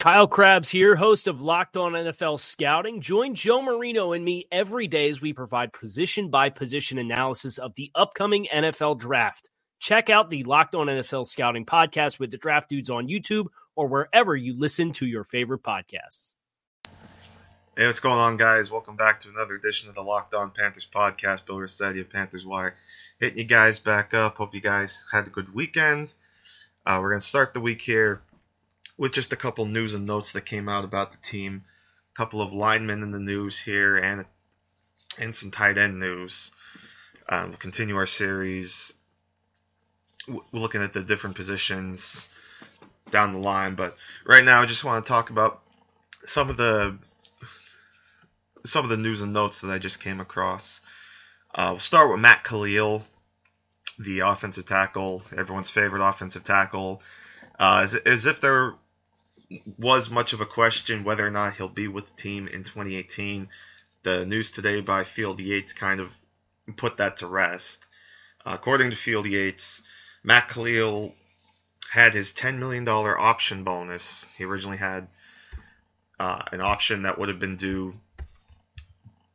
Kyle Crabbs here, host of Locked On NFL Scouting. Join Joe Marino and me every day as we provide position by position analysis of the upcoming NFL draft. Check out the Locked On NFL Scouting podcast with the draft dudes on YouTube or wherever you listen to your favorite podcasts. Hey, what's going on, guys? Welcome back to another edition of the Locked On Panthers podcast. Bill Rossetti Panthers Wire hitting you guys back up. Hope you guys had a good weekend. Uh, we're going to start the week here with just a couple news and notes that came out about the team. A couple of linemen in the news here and and some tight end news. Um, we'll continue our series looking at the different positions down the line, but right now I just want to talk about some of the some of the news and notes that I just came across. Uh, we'll start with Matt Kalil, the offensive tackle, everyone's favorite offensive tackle. Uh, as, as if there was much of a question whether or not he'll be with the team in 2018. The news today by Field Yates kind of put that to rest. According to Field Yates, Matt Kalil had his $10 million option bonus. He originally had uh, an option that would have been due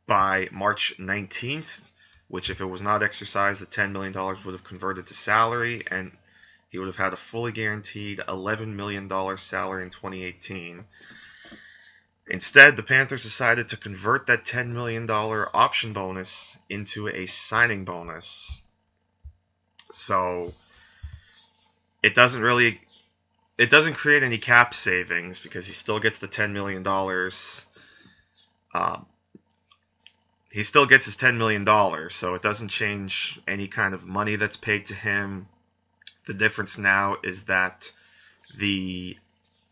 by March 19th, which, if it was not exercised, the $10 million would have converted to salary, and he would have had a fully guaranteed $11 million salary in 2018. Instead, the Panthers decided to convert that $10 million option bonus into a signing bonus. So it doesn't really it doesn't create any cap savings because he still gets the $10 million. Um, he still gets his $10 million, so it doesn't change any kind of money that's paid to him. The difference now is that the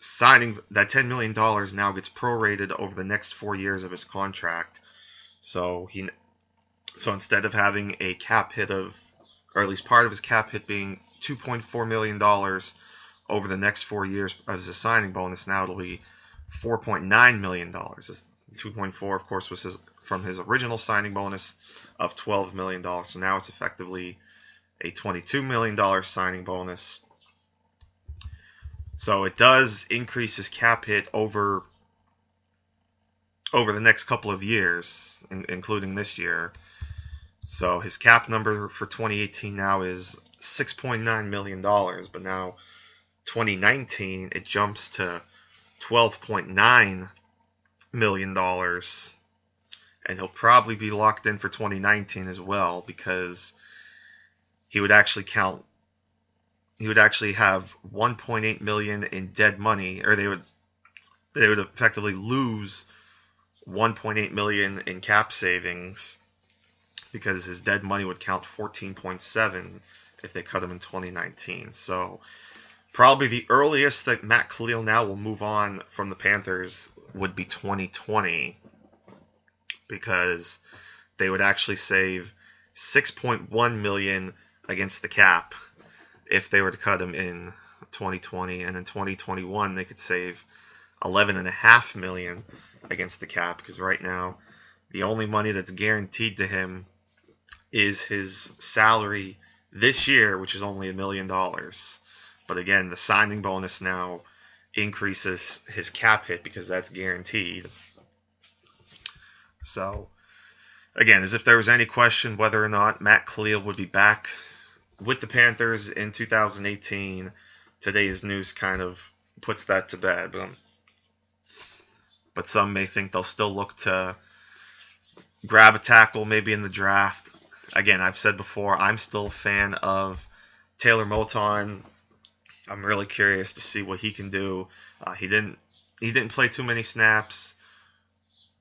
signing that $10 million now gets prorated over the next four years of his contract. So he, so instead of having a cap hit of, or at least part of his cap hit being $2.4 million over the next four years as a signing bonus, now it'll be $4.9 million. 2.4, of course, was his, from his original signing bonus of $12 million. So now it's effectively a $22 million signing bonus. So it does increase his cap hit over over the next couple of years, in, including this year. So his cap number for 2018 now is 6.9 million dollars, but now 2019 it jumps to 12.9 million dollars, and he'll probably be locked in for 2019 as well because he would actually count he would actually have 1.8 million in dead money or they would they would effectively lose 1.8 million in cap savings because his dead money would count 14.7 if they cut him in 2019 so probably the earliest that Matt Kalil now will move on from the Panthers would be 2020 because they would actually save 6.1 million against the cap if they were to cut him in 2020 and in 2021 they could save 11.5 million against the cap because right now the only money that's guaranteed to him is his salary this year which is only a million dollars. But again the signing bonus now increases his cap hit because that's guaranteed. So again as if there was any question whether or not Matt Kalil would be back with the Panthers in 2018, today's news kind of puts that to bed. But, but some may think they'll still look to grab a tackle maybe in the draft. Again, I've said before, I'm still a fan of Taylor Moton. I'm really curious to see what he can do. Uh, he didn't he didn't play too many snaps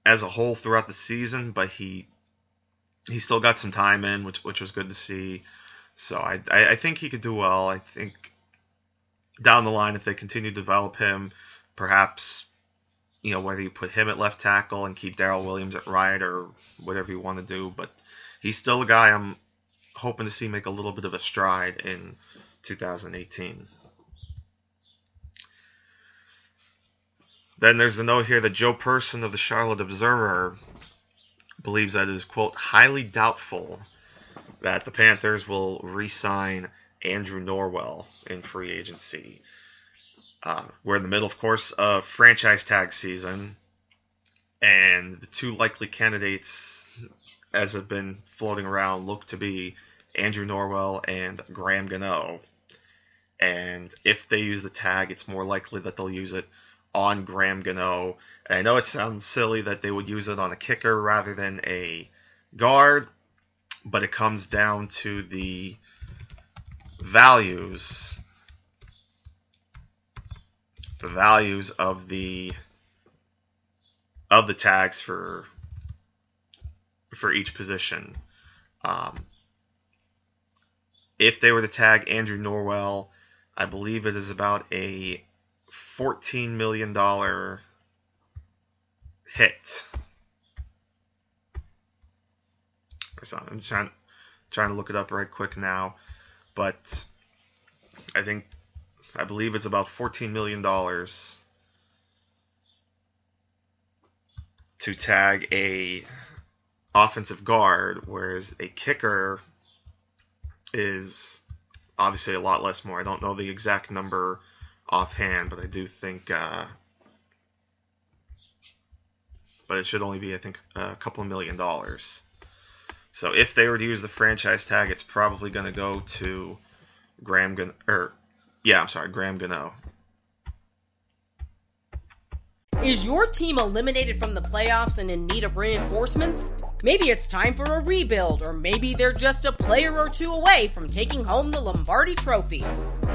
as a whole throughout the season, but he he still got some time in, which which was good to see. So I, I, I think he could do well. I think down the line, if they continue to develop him, perhaps you know whether you put him at left tackle and keep Daryl Williams at right or whatever you want to do, but he's still a guy I'm hoping to see make a little bit of a stride in 2018. Then there's the note here that Joe Person of the Charlotte Observer believes that it is, quote, highly doubtful that the Panthers will re sign Andrew Norwell in free agency. Uh, we're in the middle, of course, of franchise tag season, and the two likely candidates, as have been floating around, look to be Andrew Norwell and Graham Gano. And if they use the tag, it's more likely that they'll use it on Graham Gano. And I know it sounds silly that they would use it on a kicker rather than a guard, but it comes down to the values the values of the of the tags for for each position. Um, if they were to tag Andrew Norwell, I believe it is about a $14 million hit. I'm trying, trying to look it up right quick now, but I think I believe it's about $14 million to tag a offensive guard, whereas a kicker is obviously a lot less more. I don't know the exact number offhand, but I do think, uh, but it should only be, I think, a couple million dollars. So if they were to use the franchise tag, it's probably going to go to Graham Gun or yeah, I'm sorry, Graham Gano. Is your team eliminated from the playoffs and in need of reinforcements? Maybe it's time for a rebuild, or maybe they're just a player or two away from taking home the Lombardi Trophy.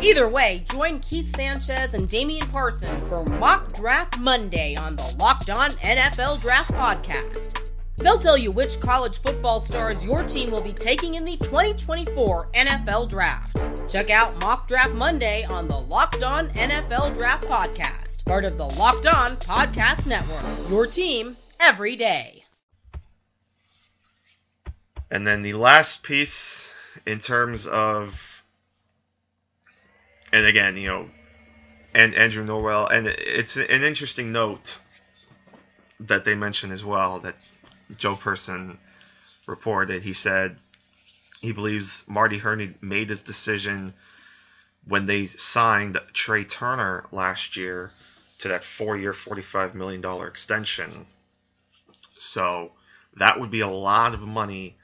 Either way, join Keith Sanchez and Damian Parson for Mock Draft Monday on the Locked On NFL Draft Podcast. They'll tell you which college football stars your team will be taking in the 2024 NFL Draft. Check out Mock Draft Monday on the Locked On NFL Draft Podcast, part of the Locked On Podcast Network. Your team every day. And then the last piece in terms of, and again, you know, and Andrew Norwell, and it's an interesting note that they mention as well that Joe Person reported. He said he believes Marty Hurney made his decision when they signed Trai Turner last year to that four-year, $45 million extension. So that would be a lot of money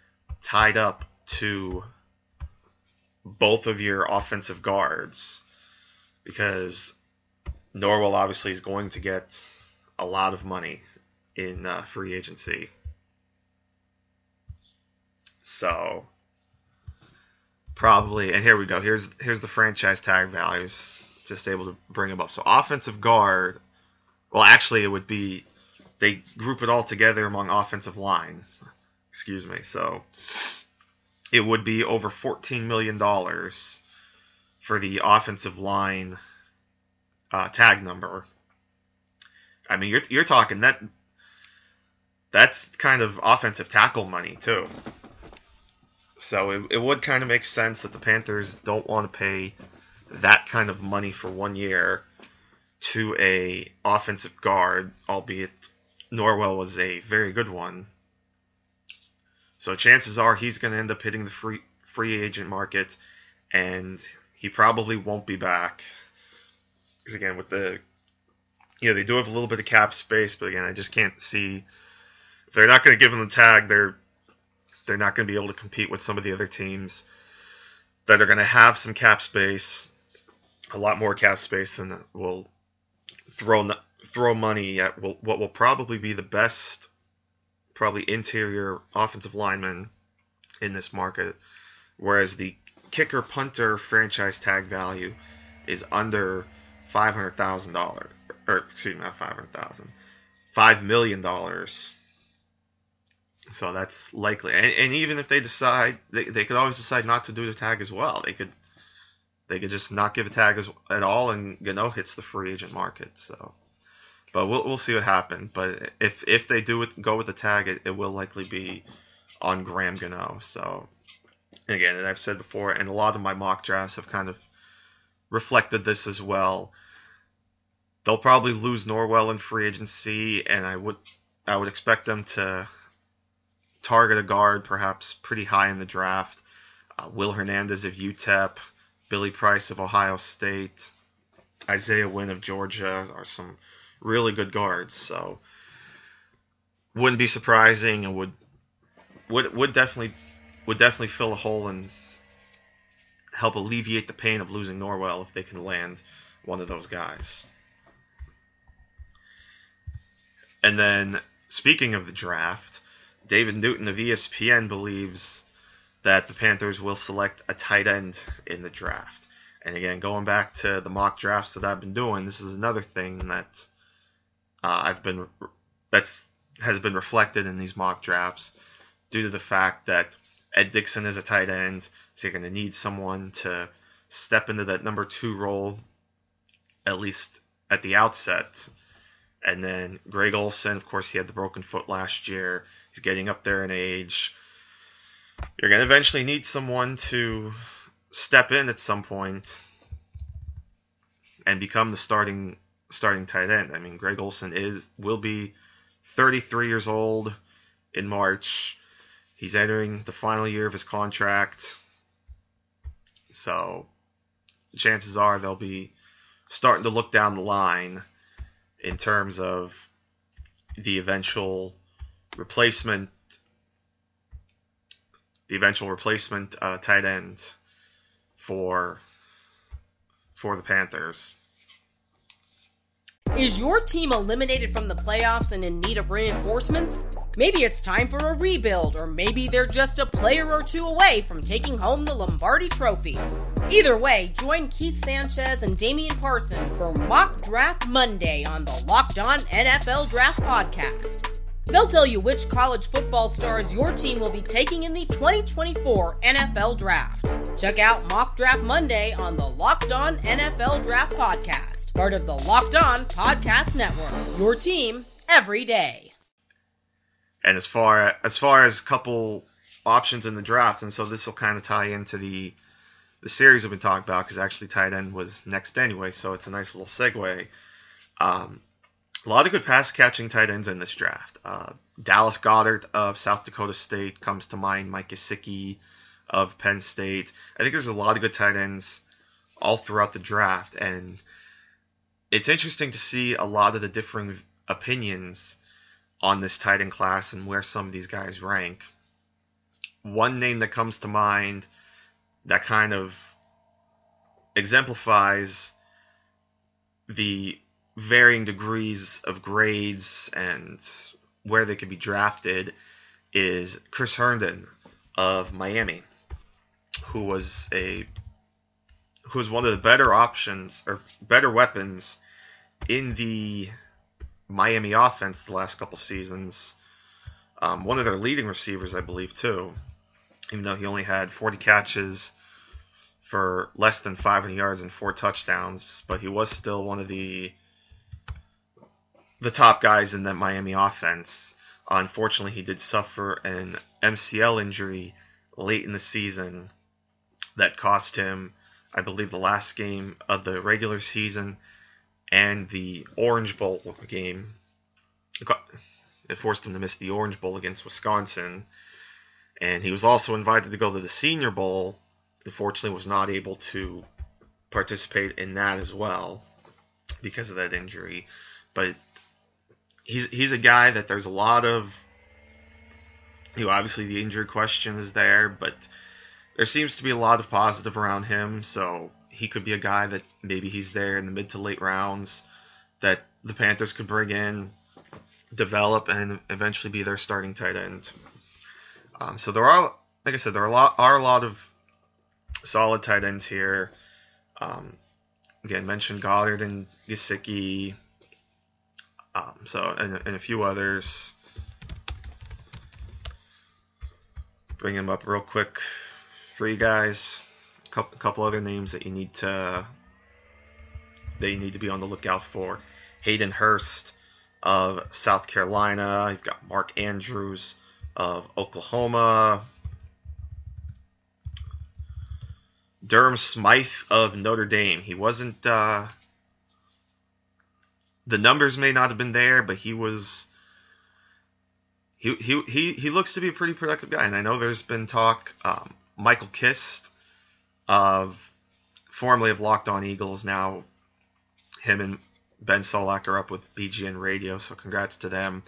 tied up to both of your offensive guards because Norwell obviously is going to get a lot of money in uh, free agency. So probably, and here we go. Here's here's the franchise tag values. Just able to bring them up. So offensive guard. Well, actually, it would be they group it all together among offensive line. Excuse me. So it would be over fourteen million dollars for the offensive line uh, tag number. I mean, you're you're talking that that's kind of offensive tackle money too. So it, it would kind of make sense that the Panthers don't want to pay that kind of money for one year to a offensive guard, albeit Norwell was a very good one. So chances are he's going to end up hitting the free free agent market, and he probably won't be back. Because again, with the know they do have a little bit of cap space, but again, I just can't see if they're not going to give him the tag. They're they're not going to be able to compete with some of the other teams that are going to have some cap space, a lot more cap space than will throw throw money at what will probably be the best, probably interior offensive lineman in this market, whereas the kicker punter franchise tag value is under five hundred thousand dollars, or excuse me, not five hundred thousand, five million dollars So that's likely. And, and even if they decide, they, they could always decide not to do the tag as well. They could they could just not give a tag as, at all, and Gano hits the free agent market. So, but we'll we'll see what happens. But if if they do it, go with the tag, it, it will likely be on Graham Gano. So, again, and I've said before, and a lot of my mock drafts have kind of reflected this as well. They'll probably lose Norwell in free agency, and I would I would expect them to target a guard perhaps pretty high in the draft. Uh, Will Hernandez of UTEP, Billy Price of Ohio State, Isaiah Wynn of Georgia are some really good guards. So wouldn't be surprising and would would would definitely would definitely fill a hole and help alleviate the pain of losing Norwell if they can land one of those guys. And then speaking of the draft, David Newton of ESPN believes that the Panthers will select a tight end in the draft. And again, going back to the mock drafts that I've been doing, this is another thing that uh, I've been that's has been reflected in these mock drafts due to the fact that Ed Dickson is a tight end, so you're going to need someone to step into that number two role, at least at the outset. And then Greg Olsen, of course, he had the broken foot last year. He's getting up there in age. You're going to eventually need someone to step in at some point and become the starting starting tight end. I mean, Greg Olsen is will be 33 years old in March. He's entering the final year of his contract. So, chances are they'll be starting to look down the line in terms of the eventual replacement the eventual replacement uh, tight end for for the Panthers. Is your team eliminated from the playoffs and in need of reinforcements? Maybe it's time for a rebuild, or maybe they're just a player or two away from taking home the Lombardi Trophy. Either way, join Keith Sanchez and Damian Parson for Mock Draft Monday on the Locked On NFL Draft Podcast. They'll tell you which college football stars your team will be taking in the 2024 NFL Draft. Check out Mock Draft Monday on the Locked On NFL Draft Podcast, part of the Locked On Podcast Network. Your team every day. And as far as far as couple options in the draft, and so this will kind of tie into the the series we've been talking about because actually tight end was next anyway, so it's a nice little segue. Um, a lot of good pass catching tight ends in this draft. Uh, Dallas Goedert of South Dakota State comes to mind. Mike Gesicki of Penn State. I think there's a lot of good tight ends all throughout the draft, and it's interesting to see a lot of the differing opinions on this tight end class and where some of these guys rank. One name that comes to mind that kind of exemplifies the varying degrees of grades and where they could be drafted is Chris Herndon of Miami, who was a who was one of the better options or better weapons in the Miami offense the last couple seasons. Um, one of their leading receivers, I believe, too, even though he only had 40 catches for less than 500 yards and four touchdowns, but he was still one of the the top guys in that Miami offense. Unfortunately, he did suffer an MCL injury late in the season that cost him, I believe, the last game of the regular season and the Orange Bowl game. It forced him to miss the Orange Bowl against Wisconsin. And he was also invited to go to the Senior Bowl. Unfortunately, was not able to participate in that as well because of that injury. But he's he's a guy that there's a lot of you know obviously the injury question is there, but there seems to be a lot of positive around him, so he could be a guy that maybe he's there in the mid to late rounds that the Panthers could bring in, develop, and eventually be their starting tight end. Um, so there are, like I said, there are a lot are a lot of solid tight ends here. Um, again, mentioned Goedert and Gesicki, um, so and, and, a few others. bring him up real quick for you guys. A couple, couple other names that you need to they need to be on the lookout for. Hayden Hurst of South Carolina. You've got Mark Andrews of Oklahoma. Durham Smythe of Notre Dame. He wasn't. Uh, the numbers may not have been there, but he was. He, he, he, he looks to be a pretty productive guy, and I know there's been talk. Um, Michael Kist of formerly of Locked On Eagles, now him and Ben Solak are up with BGN Radio, so congrats to them.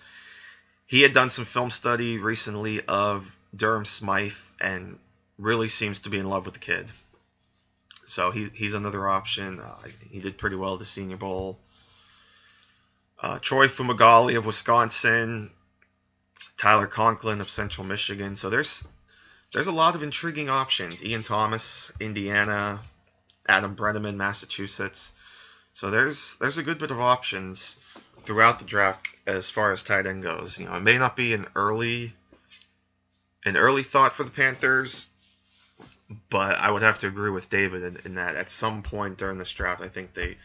He had done some film study recently of Durham Smythe and really seems to be in love with the kid. So he, he's another option. Uh, he did pretty well at the Senior Bowl. Uh, Troy Fumagalli of Wisconsin, Tyler Conklin of Central Michigan. So there's there's a lot of intriguing options. Ian Thomas, Indiana, Adam Breneman, Massachusetts. So there's there's a good bit of options throughout the draft as far as tight end goes. You know, it may not be an early an early thought for the Panthers, but I would have to agree with David in, in that at some point during this draft, I think they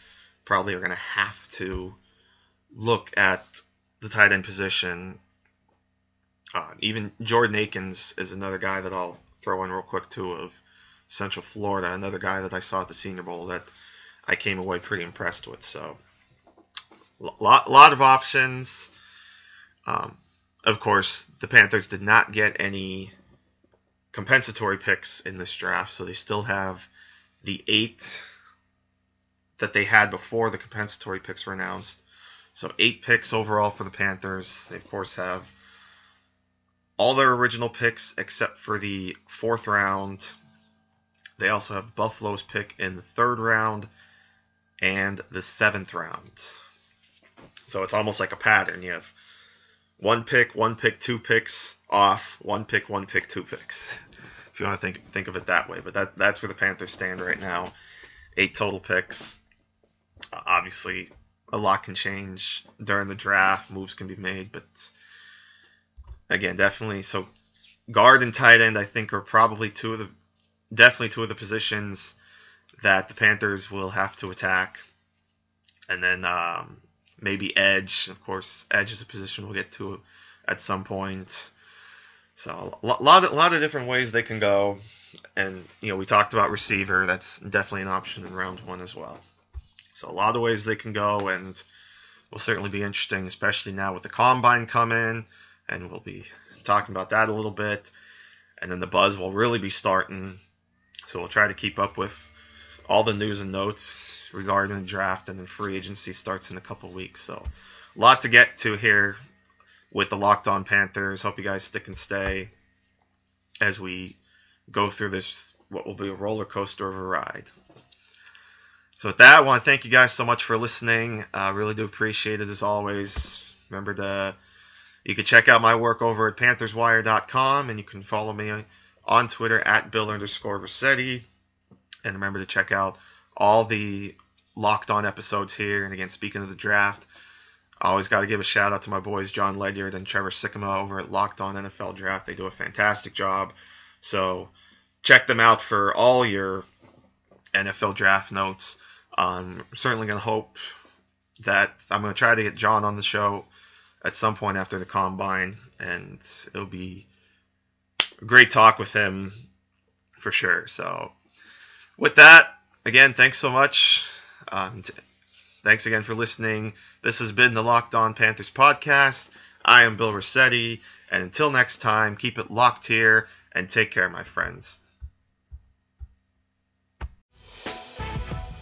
probably are going to have to look at the tight end position. Uh, even Jordan Akins is another guy that I'll throw in real quick too of Central Florida, another guy that I saw at the Senior Bowl that I came away pretty impressed with. So, lot lot of options. Um, of course, the Panthers did not get any compensatory picks in this draft, so they still have the eight that they had before the compensatory picks were announced. So eight picks overall for the Panthers. They of course have all their original picks except for the fourth round. They also have Buffalo's pick in the third round and the seventh round. So it's almost like a pattern. You have one pick, one pick, two picks off, one pick, one pick, two picks. If you want to think think of it that way, but that that's where the Panthers stand right now. Eight total picks. Obviously, a lot can change during the draft. Moves can be made, but again, definitely. So guard and tight end, I think, are probably two of the definitely two of the positions that the Panthers will have to attack. And then um, maybe edge. Of course, edge is a position we'll get to at some point. So a lot, of, lot of different ways they can go, and you know we talked about receiver. That's definitely an option in round one as well. So a lot of ways they can go, and will certainly be interesting, especially now with the combine coming, and we'll be talking about that a little bit. And then the buzz will really be starting, so we'll try to keep up with all the news and notes regarding the draft, and then free agency starts in a couple weeks. So a lot to get to here with the Locked On Panthers. Hope you guys stick and stay as we go through this, what will be a roller coaster of a ride. So, with that, I want to thank you guys so much for listening. I uh, really do appreciate it as always. Remember to, you can check out my work over at PanthersWire.com and you can follow me on Twitter at Bill underscore Rossetti. And remember to check out all the Locked On episodes here. And again, speaking of the draft, I always got to give a shout out to my boys Jon Ledyard and Trevor Sikkema over at Locked On NFL Draft. They do a fantastic job. So check them out for all your NFL draft notes. Um, I'm certainly going to hope that I'm going to try to get Jon on the show at some point after the combine, and it'll be a great talk with him for sure. So, with that, again, thanks so much. Um, t- thanks again for listening. This has been the Locked On Panthers podcast. I am Bill Rossetti, and until next time, keep it locked here and take care, my friends.